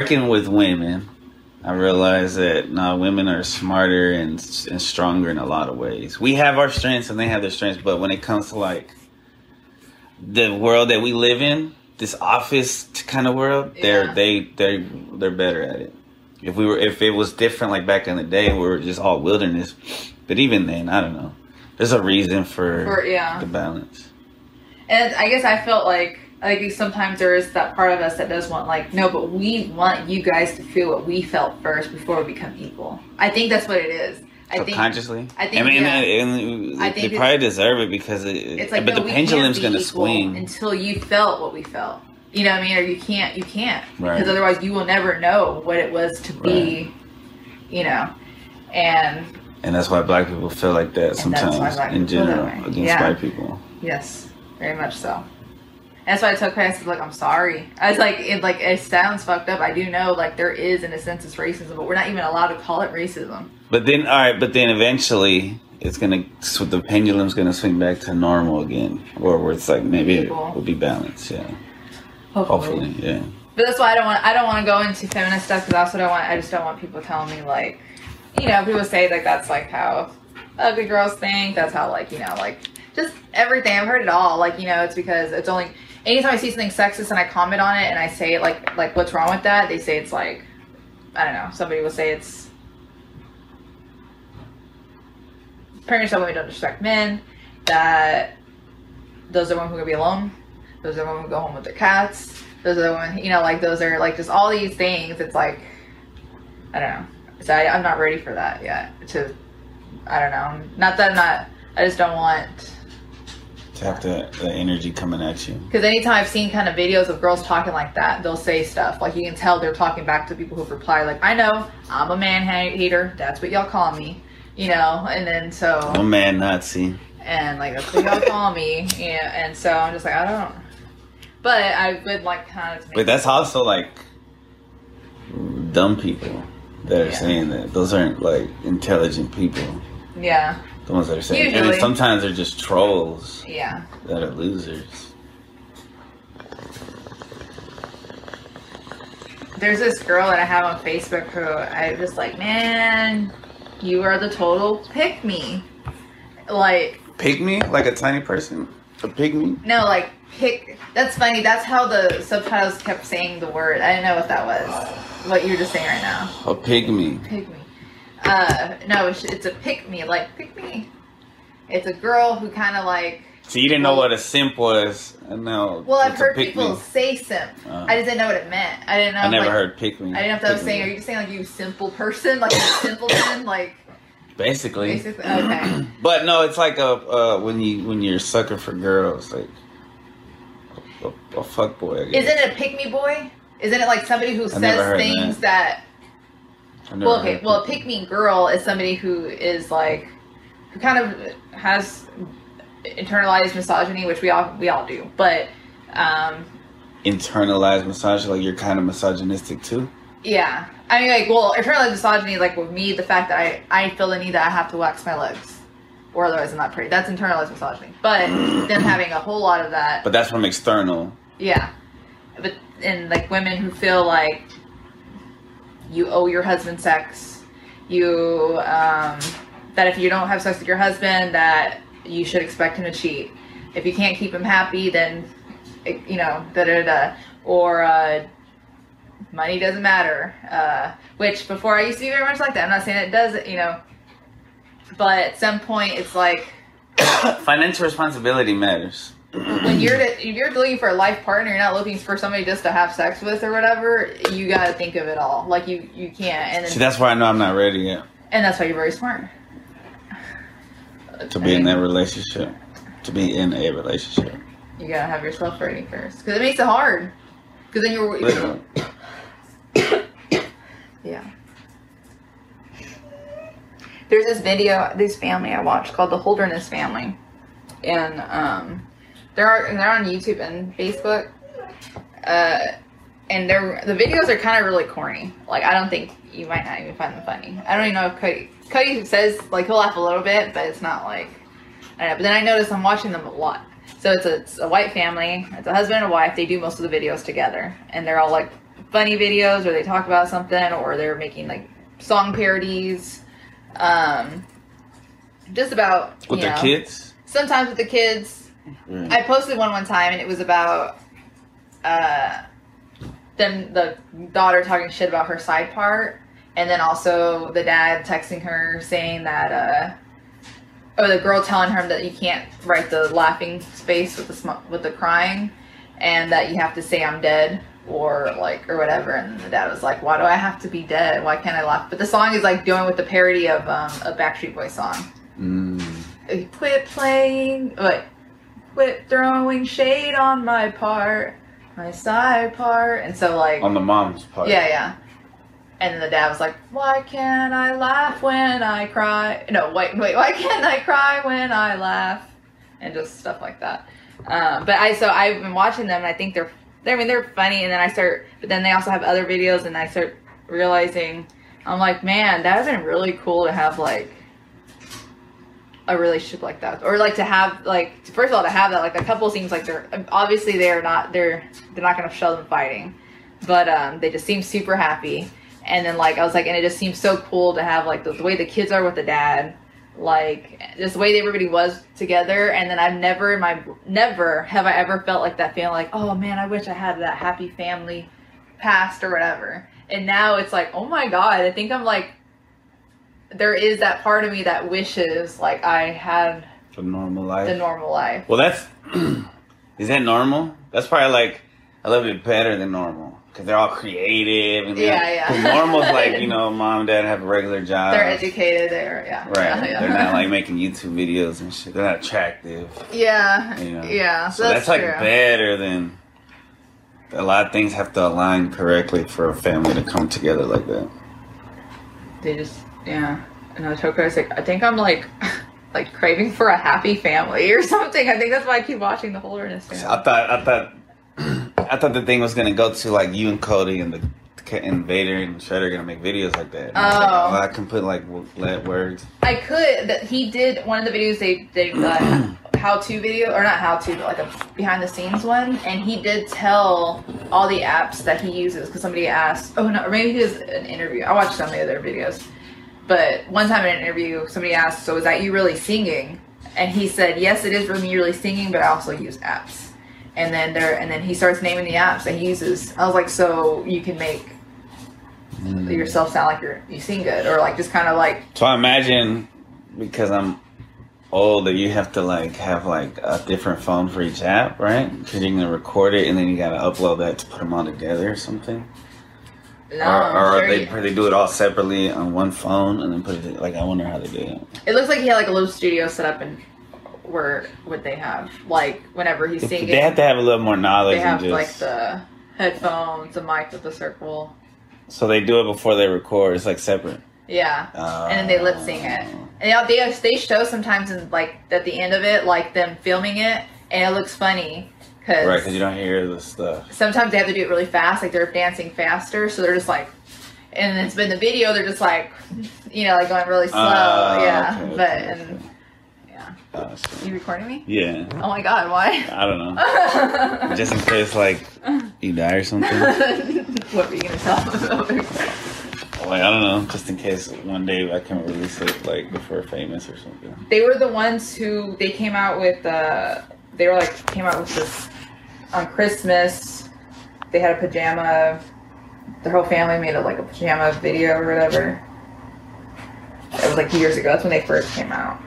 working with women, I realize that no, women are smarter and and stronger in a lot of ways. We have our strengths and they have their strengths, but when it comes to like the world that we live in, this office kind of world, they're Yeah. they they they're better at it. If we were if it was different like back in the day, we were just all wilderness. But even then, I don't know. There's a reason for, For- yeah. the balance. And I guess I felt like like sometimes there is that part of us that does want like no, but we want you guys to feel what we felt first before we become equal. I think that's what it is. I think Subconsciously, I think, I mean, yeah. and, I they probably deserve it because it. it's like but no, the pendulum's gonna swing. until you felt what we felt. You know what I mean? Or you can't, you can't Right. because otherwise you will never know what it was to be. You know, and And that's why black people feel like that And that's why sometimes in people feel that general against Yeah. white people. Yes, very much so. That's why I told I said, like, I'm sorry. I was like, it like it sounds fucked up. I do know, like, there is in a sense it's racism, but we're not even allowed to call it racism. But then, all right, but then eventually it's gonna, so the pendulum's gonna swing back to normal again, or where it's like maybe it Equal. will be balanced. Yeah, hopefully, yeah. But that's why I don't want. I don't want to go into feminist stuff because that's what I want. I just don't want people telling me like, you know, people say like that's like how ugly girls think. That's how like you know like just everything. I've heard it all. Like you know, it's because it's only anytime I see something sexist and I comment on it and I say like like what's wrong with that? They say it's like I don't know. Somebody will say it's parents tell women don't disrespect men. That those are the women who are gonna be alone. Those are the women who go home with their cats. Those are the women, you know, like those are like just all these things. It's like, I don't know. So I, I'm not ready for that yet. To, I don't know. Not that I'm not. I just don't want. To have that, that energy coming at you. Because anytime I've seen kind of videos of girls talking like that, they'll say stuff like you can tell they're talking back to people who've replied like, "I know I'm a man hater. That's what y'all call me." You know, and then so Oh man, Nazi. and like that's what y'all call me. Yeah, and so I'm just like I don't. But I would like kind of. But that's also like dumb people that are Yeah. saying that. Those aren't like intelligent people. yeah, The ones that are saying, and Usually. then sometimes they're just trolls yeah. that are losers. There's this girl that I have on Facebook who I just like, man, you are the total pick me. Like, Pygmy, like a tiny person, a pygmy. no, like pick. That's funny. That's how the subtitles kept saying the word. I didn't know what that was. What you're just saying right now. A pygmy. Pick me. Uh, no, it's, it's a pick me. Like pick me. It's a girl who kind of like. So you didn't know what a simp was, now Well, I've heard people say simp. Uh. I just didn't know what it meant. I didn't know. I never like, heard pick me. I didn't know if that was Pick me. saying. Are you saying like you simple person, like a simpleton, like Basically. basically? Okay. But no, it's like a uh, when you when you're a sucker for girls, like a, a fuck boy. I. Isn't it a pick me boy? Isn't it like somebody who never says things that? Never Well, okay. Well, a pick me girl is somebody who is like, who kind of has internalized misogyny, which we all we all do. But um, internalized misogyny. Like you're kind of misogynistic too. yeah, I mean, like, well, internalized misogyny, like with me, the fact that I I feel the need that I have to wax my legs, or otherwise I'm not pretty. That's internalized misogyny. But them having a whole lot of that But that's from external. Yeah. But and like women who feel like you owe your husband sex, you um, that if you don't have sex with your husband, that you should expect him to cheat. If you can't keep him happy, then it- you know da da da. Or uh, money doesn't matter. Uh, which before I used to be very much like that. I'm not saying it does. You know. But at some point, it's like Financial responsibility matters. When you're to, if you're looking for a life partner, you're not looking for somebody just to have sex with or whatever. You got to think of it all. Like you, you can't, and See, that's why I know I'm not ready yet and that's why you're very smart. to be in that relationship. To be in a relationship. You gotta have yourself ready first, because it makes it hard. Because then you're, Literally. yeah. There's this video, this family I watched called the Holderness Family, and um, they're and they're on YouTube and Facebook, uh, and they're the videos are kind of really corny. Like I don't think you might not even find them funny. I don't even know if Cody Cody says like he'll laugh a little bit, but it's not like I don't know. But then I notice I'm watching them a lot. So it's a, it's a white family. It's a husband and a wife. They do most of the videos together, and they're all like funny videos, or they talk about something, or they're making like song parodies. Um, just about With you their know, kids. Sometimes with the kids. I posted one one time, and it was about uh, them the daughter talking shit about her side part, and then also the dad texting her saying that, uh, or the girl telling her that you can't write the laughing space with the sm- with the crying, and that you have to say I'm dead or like or whatever. And the dad was like, "Why do I have to be dead? Why can't I laugh?" But the song is like doing with the parody of um, a Backstreet Boys song. Mm. Quit playing, wait, quit throwing shade on my part, my side part, and so like, On the mom's part. yeah, yeah. And the dad was like, "Why can't I laugh when I cry?" No, wait, wait, why can't I cry when I laugh? And just stuff like that. Um, but I so I've been watching them, and I think they're, they're I mean they're funny. And then I start, but then they also have other videos, and I start realizing, I'm like, man, that would have been really cool to have like a relationship like that. Or like to have like first of all to have that like a couple seems like they're obviously they're not they're they're not to show them fighting. But um they just seem super happy. And then like i was like and it just seems so cool to have like the, the way the kids are with the dad. Like just the way that everybody was together. And then i've never in my never have i ever felt like that feeling like oh man i wish i had that happy family past or whatever. And now it's like oh my god i think i'm like there is that part of me that wishes like I had The normal life. the normal life. Well, that's is that normal? That's probably like a little bit better than normal because they're all creative. And Yeah, yeah. Because normal's like you know, mom and dad have a regular job. They're educated. They're yeah. Right. Yeah. yeah. They're not like making YouTube videos and shit. They're not attractive. yeah. You know? Yeah. So that's, like true. better than a lot of things have to align correctly for a family to come together like that. They just yeah. And I told her I was like I think I'm like like craving for a happy family or something. I think that's why I keep watching the Holderness I thought I thought I thought the thing was gonna go to like you and Cody and the and Vader and Shredder gonna make videos like that. And I like, Oh. oh, I can put like let words. I could that he did one of the videos they they uh, how to video or not how to but like a behind the scenes one and he did tell all the apps that he uses because somebody asked oh no or maybe he was an interview I watched some of the other videos but one time in an interview somebody asked so is that you really singing and he said yes it is for me really singing but I also use apps and then there and then he starts naming the apps that he uses I was like so you can make mm. yourself sound like you're you sing good or like just kind of like So I imagine because I'm old that you have to like have like a different phone for each app, right? Because you're gonna record it and then you gotta upload that to put them all together or something. No, or or they they do it all separately on one phone and then put it like I wonder how they do it. It looks like he had like a little studio set up and where would they have like whenever he's singing They have to have a little more knowledge they have just like the headphones, the mic with the circle. so they do it before they record. It's like separate. Yeah. Uh, and then they lip sync it. And they, they they show sometimes in like at the end of it like them filming it and it looks funny cuz Right, because you don't hear the stuff. sometimes they have to do it really fast like they're dancing faster so they're just like and it's been the video they're just like you know like going really slow Ah, yeah okay, but okay, and yeah you recording me Yeah, oh my god why I don't know. Just in case, like you die or something. what were you gonna tell them? Like I don't know. Just in case one day I can release it, like before famous or something. they were the ones who they came out with. Uh, they were like came out with this on Christmas. They had a pajama. Their whole family made a like a pajama video or whatever. It was like years ago. That's when they first came out.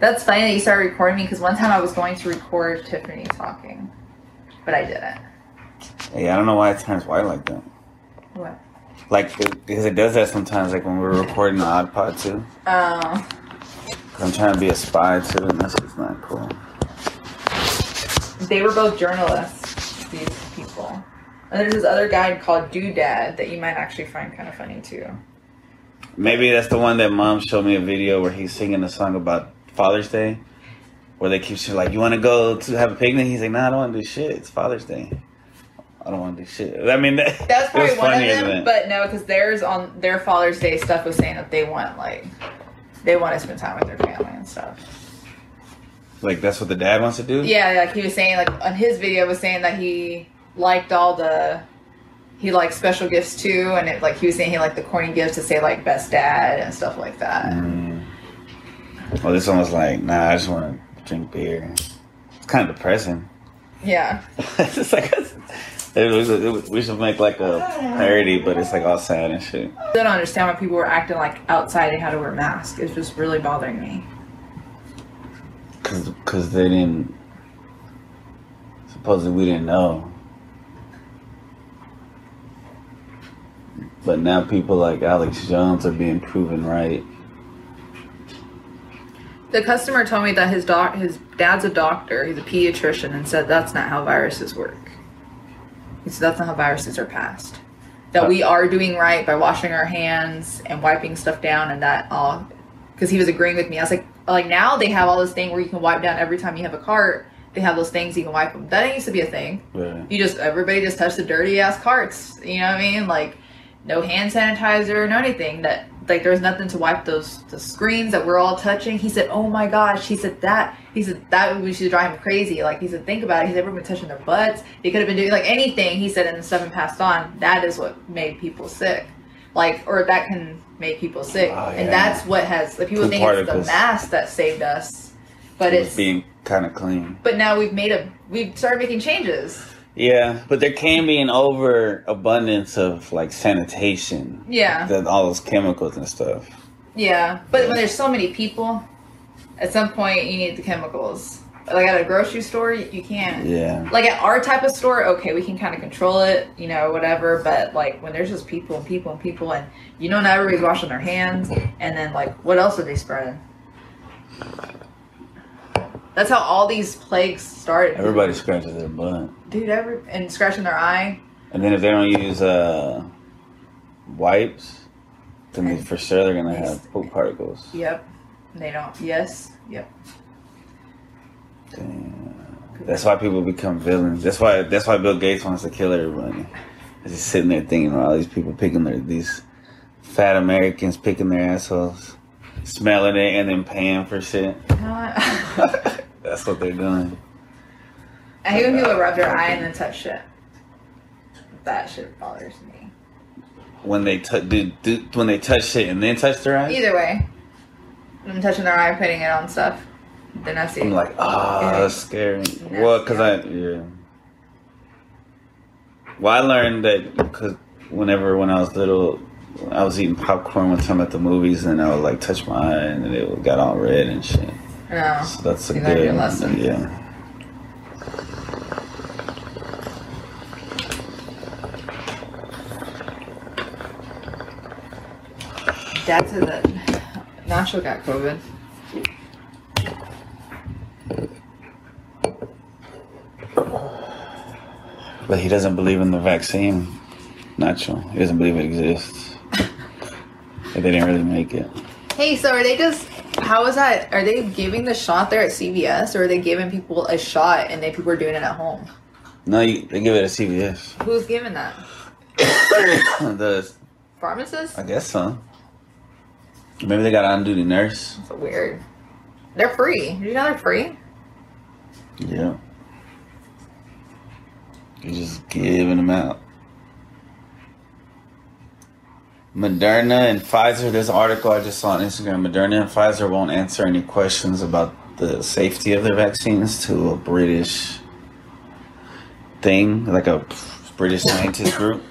That's funny that you started recording me because one time I was going to record Tiffany talking, but I didn't. Yeah, I don't know why it turns white like that. What? Like because it does that sometimes. Like when we're recording the Odd Pod too. Oh. I'm trying to be a spy too, and that's just not cool. They were both journalists, these people. And there's this other guy called Dude Dad that you might actually find kind of funny too. Maybe that's the one that mom showed me a video where he's singing a song about Father's Day, where they keep saying like, "You want to go to have a picnic?" He's like, "No, I don't want to do shit. It's Father's Day. I don't want to do shit." I mean, that, That's probably one of funny, isn't them, but no, because theirs on their Father's Day stuff was saying that they want like they want to spend time with their family and stuff. Like that's what the dad wants to do. Yeah, like he was saying, like on his video was saying that he liked all the he liked special gifts too, and it like he was saying he liked the corny gifts to say like best dad and stuff like that. Mm. Well, this one was like, nah, I just want to drink beer. It's kind of depressing. Yeah, it's just like was, it was- we should make like a parody, but it's like all sad and shit. I don't understand why people were acting like outside they had to wear masks. It's just really bothering me. Cause, cause they didn't. Supposedly we didn't know. But now people like Alex Jones are being proven right. The customer told me that his doc, his dad's a doctor. He's a pediatrician, and said that's not how viruses work. Said that's not how viruses are passed. That we are doing right by washing our hands and wiping stuff down, and that uh, all. Because he was agreeing with me, I was like, like now they have all this thing where you can wipe down every time you have a cart. They have those things you can wipe them. That used to be a thing. Right. You just everybody just touched the dirty ass carts. You know what I mean? Like no hand sanitizer, no anything. That like there's nothing to wipe those the screens that we're all touching. He said, "Oh my gosh," he said that. He said that we should drive him crazy. Like he said, think about it. He's ever been touching their butts. They could have been doing like anything. He said, and the seven passed on. That is what made people sick. Like or that can make people sick, Oh, and that's what has. Like people Two think it's the mask that saved us, but It it's. being kind of clean. but now we've made a. We've started making changes. Yeah, but there can be an overabundance of like sanitation. Yeah. That all those chemicals and stuff. Yeah, but when there's so many people, at some point you need the chemicals. Like at a grocery store, you you can't. Yeah. Like at our type of store, okay, we can kind of control it, you know, whatever. But like when there's just people and people and people, and you know, not everybody's washing their hands, and then like what else are they spreading? That's how all these plagues started. Everybody scratches their butt. dude, every and scratching their eye. And then if they don't use uh, wipes, then for sure they're gonna have poop particles. Yep, they don't. Yes, yep. Damn. That's why people become villains. That's why that's why Bill Gates wants to kill everybody. He's just sitting there thinking about all these people picking their these fat Americans picking their assholes, smelling it and then paying for shit. that's what they're doing. I hate when people rub their eye and then touch shit. That shit bothers me. When they t- do, do when they touch shit and then touch their eye. Either way, I'm touching their eye, putting it on stuff. Then I see. I'm like, ah, Yeah. that's scary. Nasty. Well, cause I yeah. Well, I learned that because whenever when I was little, I was eating popcorn one time at the movies, and I would like touch my eye, and it got all red and shit. No. So that's a You good your lesson. Yeah. Dad said that Nacho got COVID. But he doesn't believe in the vaccine. Nacho. He doesn't believe it exists. they didn't really make it. Hey, so are they just? How is that? Are they giving the shot there at CVS, or are they giving people a shot and then people are doing it at home? No, you, they give it at CVS. Who's giving that? the, Pharmacists? I guess so. Maybe they got on duty nurse. That's weird. They're free. Did you know they're free? Yeah. You're just giving them out. Moderna and Pfizer, there's an article I just saw on Instagram. Moderna and Pfizer won't answer any questions about the safety of their vaccines to a British thing, like a British scientist group.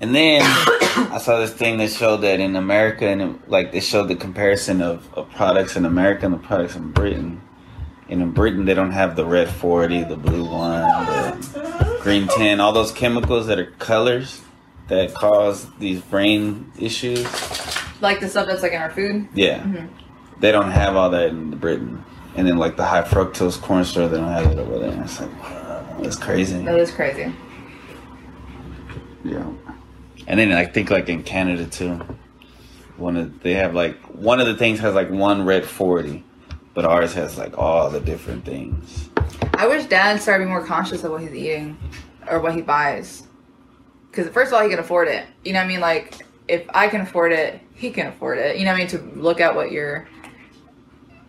And then I saw this thing that showed that in America, and like they showed the comparison of, of products in America and the products in Britain. And in Britain, they don't have the red 40, the blue one, the green 10, all those chemicals that are colors that cause these brain issues. Like the stuff that's like in our food? Yeah. Mhm. They don't have all that in Britain. And then, like the high fructose corn syrup, they don't have it over there. It's like, wow, that's crazy. That is crazy. Yeah. And then I think like in Canada too. One of they have like one of the things has like one red forty, but ours has like all the different things. I wish Dad started being more conscious of what he's eating or what he buys. Because first of all, he can afford it. You know what I mean? Like if I can afford it, he can afford it. You know what I mean? To look at what you're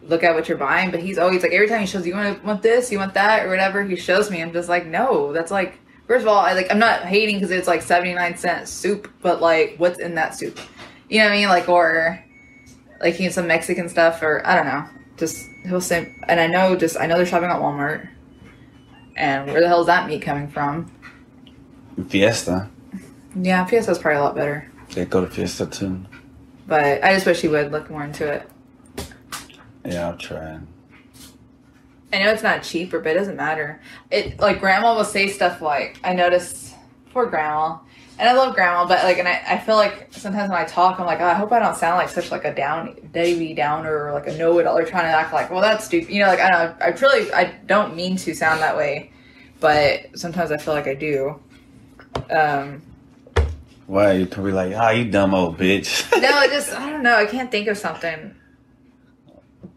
look at what you're buying. But he's always like every time he shows you want want this, you want that, or whatever he shows me, I'm just like, no, that's like first of all, I like I'm not hating because it's like 79 cent soup, but like what's in that soup? You know what I mean? Like or like he some Mexican stuff or I don't know. Just he'll say, and I know just I know they're shopping at Walmart. And where the hell is that meat coming from? Fiesta. Yeah, Fiesta's probably a lot better. They go to Fiesta too. But I just wish he would look more into it. Yeah, I'll try. I know it's not cheaper, but it doesn't matter. It like grandma will say stuff like, "I noticed poor grandma," and I love grandma, but like, and I, I feel like sometimes when I talk, I'm like, oh, I hope I don't sound like such like a down Debbie Downer or like a know it all or trying to act like, well, that's stupid. You know, like I don't, I truly, I don't mean to sound that way, but sometimes I feel like I do. Um, Why you be like, ah, you dumb old bitch. no, I just, I don't know. I can't think of something,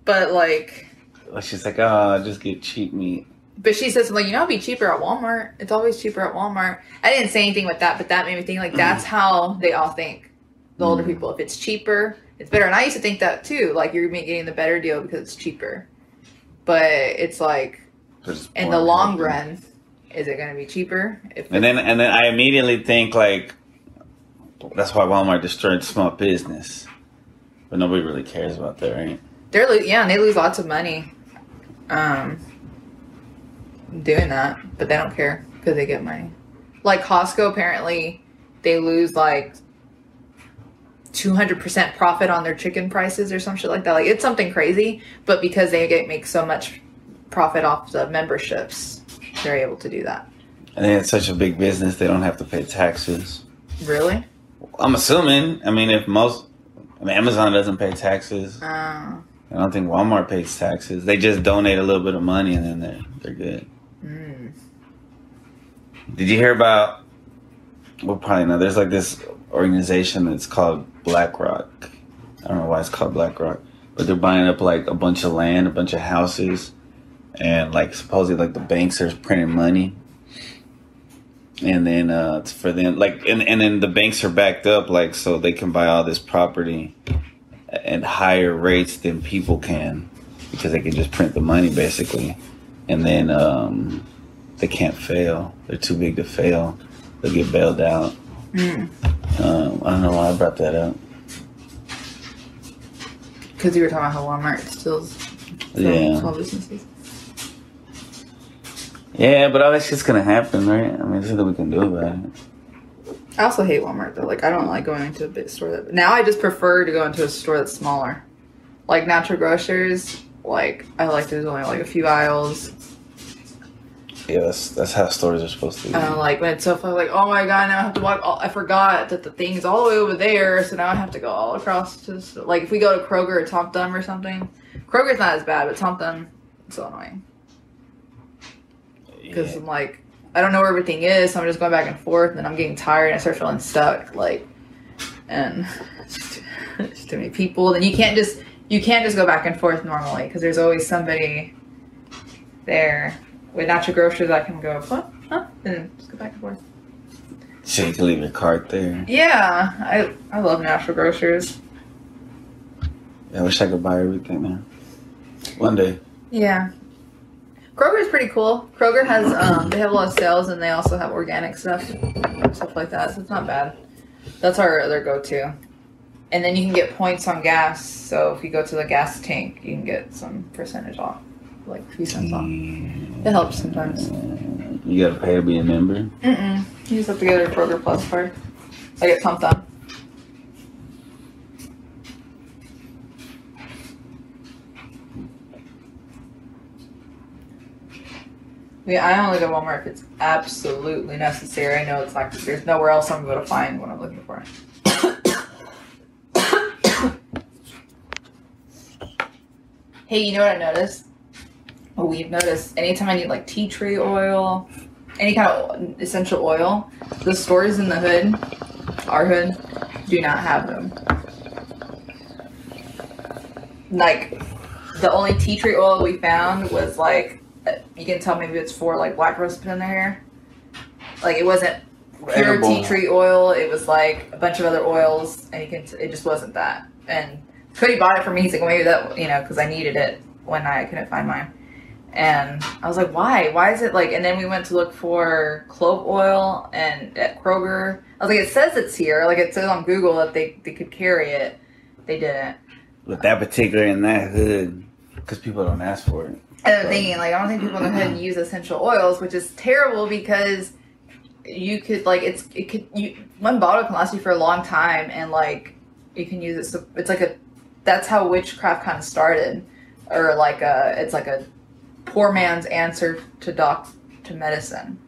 but like. Like, She's like, oh, just get cheap meat. But she says, something like, you know, it'd be cheaper at Walmart. It's always cheaper at Walmart. I didn't say anything with that, but that made me think, like, that's how they all think. The older Mm. people. If it's cheaper, it's better. And I used to think that too. Like, you're getting the better deal because it's cheaper. But it's like, in the long run, is it going to be cheaper? If And then and then I immediately think like that's why Walmart destroyed small business. But nobody really cares about that, right? they're, lo- yeah, and they lose lots of money um, doing that, but they don't care because they get money. Like Costco, apparently, they lose like 200% profit on their chicken prices or some shit like that. Like it's something crazy, but because they get make so much profit off the memberships, they're able to do that. And had such a big business they don't have to pay taxes. Really? I'm assuming. I mean if most I mean, Amazon doesn't pay taxes. Uh, I don't think Walmart pays taxes. They just donate a little bit of money and then they're they're good. mm. Did you hear about? Well, probably not. There's like this organization that's called BlackRock. I don't know why it's called BlackRock, but they're buying up like a bunch of land, a bunch of houses, and like supposedly like the banks are printing money, and then uh, it's for them like and and then the banks are backed up like so they can buy all this property at higher rates than people can because they can just print the money basically, and then um, they can't fail. They're too big to fail. They'll get bailed out. Mm. Um, I don't know why I brought that up. Because you were talking about how Walmart steals Yeah. small businesses. Yeah, but all that's just gonna happen, right? I mean, there's nothing we can do about it. I also hate Walmart though. Like I don't like going into a big store. That now I just prefer to go into a store that's smaller, like Natural Grocers. Like I like there's only like a few aisles. Yeah, that's that's how stores are supposed to be. I don't like when it's so fun. Like oh my god, now I have to walk. All, I forgot that the thing is all the way over there, so now I have to go all across to the store. like if we go to Kroger or Tom Thumb or something. Kroger's not as bad, but Tom Thumb it's so annoying because Yeah. I'm like I don't know where everything is, so I'm just going back and forth, and then I'm getting tired and I start feeling stuck. Like, and just, just too many people. Then you can't just you can't just go back and forth normally because there's always somebody there. With natural grocers, I can go huh, huh, and then just go back and forth. So you can leave your cart there. Yeah, I I love natural grocers. Yeah, I wish I could buy everything there. One day. Yeah. Kroger's pretty cool. Kroger has um they have a lot of sales and they also have organic stuff, stuff like that. So it's not bad. That's our other go-to. And then you can get points on gas. So if you go to the gas tank, you can get some percentage off, like a few cents off. It helps sometimes. You gotta pay to be a member. Mm-mm. You just have to get a Kroger Plus card. I get pumped Thumb. Yeah, I only go to Walmart if it's absolutely necessary. I know it's like there's nowhere else I'm going to find what I'm looking for. hey, you know what I noticed? We've noticed anytime I need like tea tree oil, any kind of essential oil, the stores in the hood, our hood, do not have them. Like the only tea tree oil we found was like you can tell maybe it's for like black girls put in their hair. Like it wasn't pure Edible. tea tree oil. It was like a bunch of other oils, and you can it just wasn't that. And Cody bought it for me. He's like, well, maybe that you know because I needed it when I couldn't find mine. And I was like, why? Why is it like? And then we went to look for clove oil and at Kroger. I was like, it says it's here. Like it says on Google that they, they could carry it. They didn't. With that particular in that hood, because people don't ask for it. I'm thinking, like, I don't think people in the hood use essential oils, which is terrible because you could like it's it could you one bottle can last you for a long time and like you can use it so it's like a that's how witchcraft kind of started. Or like a it's like a poor man's answer to doc to medicine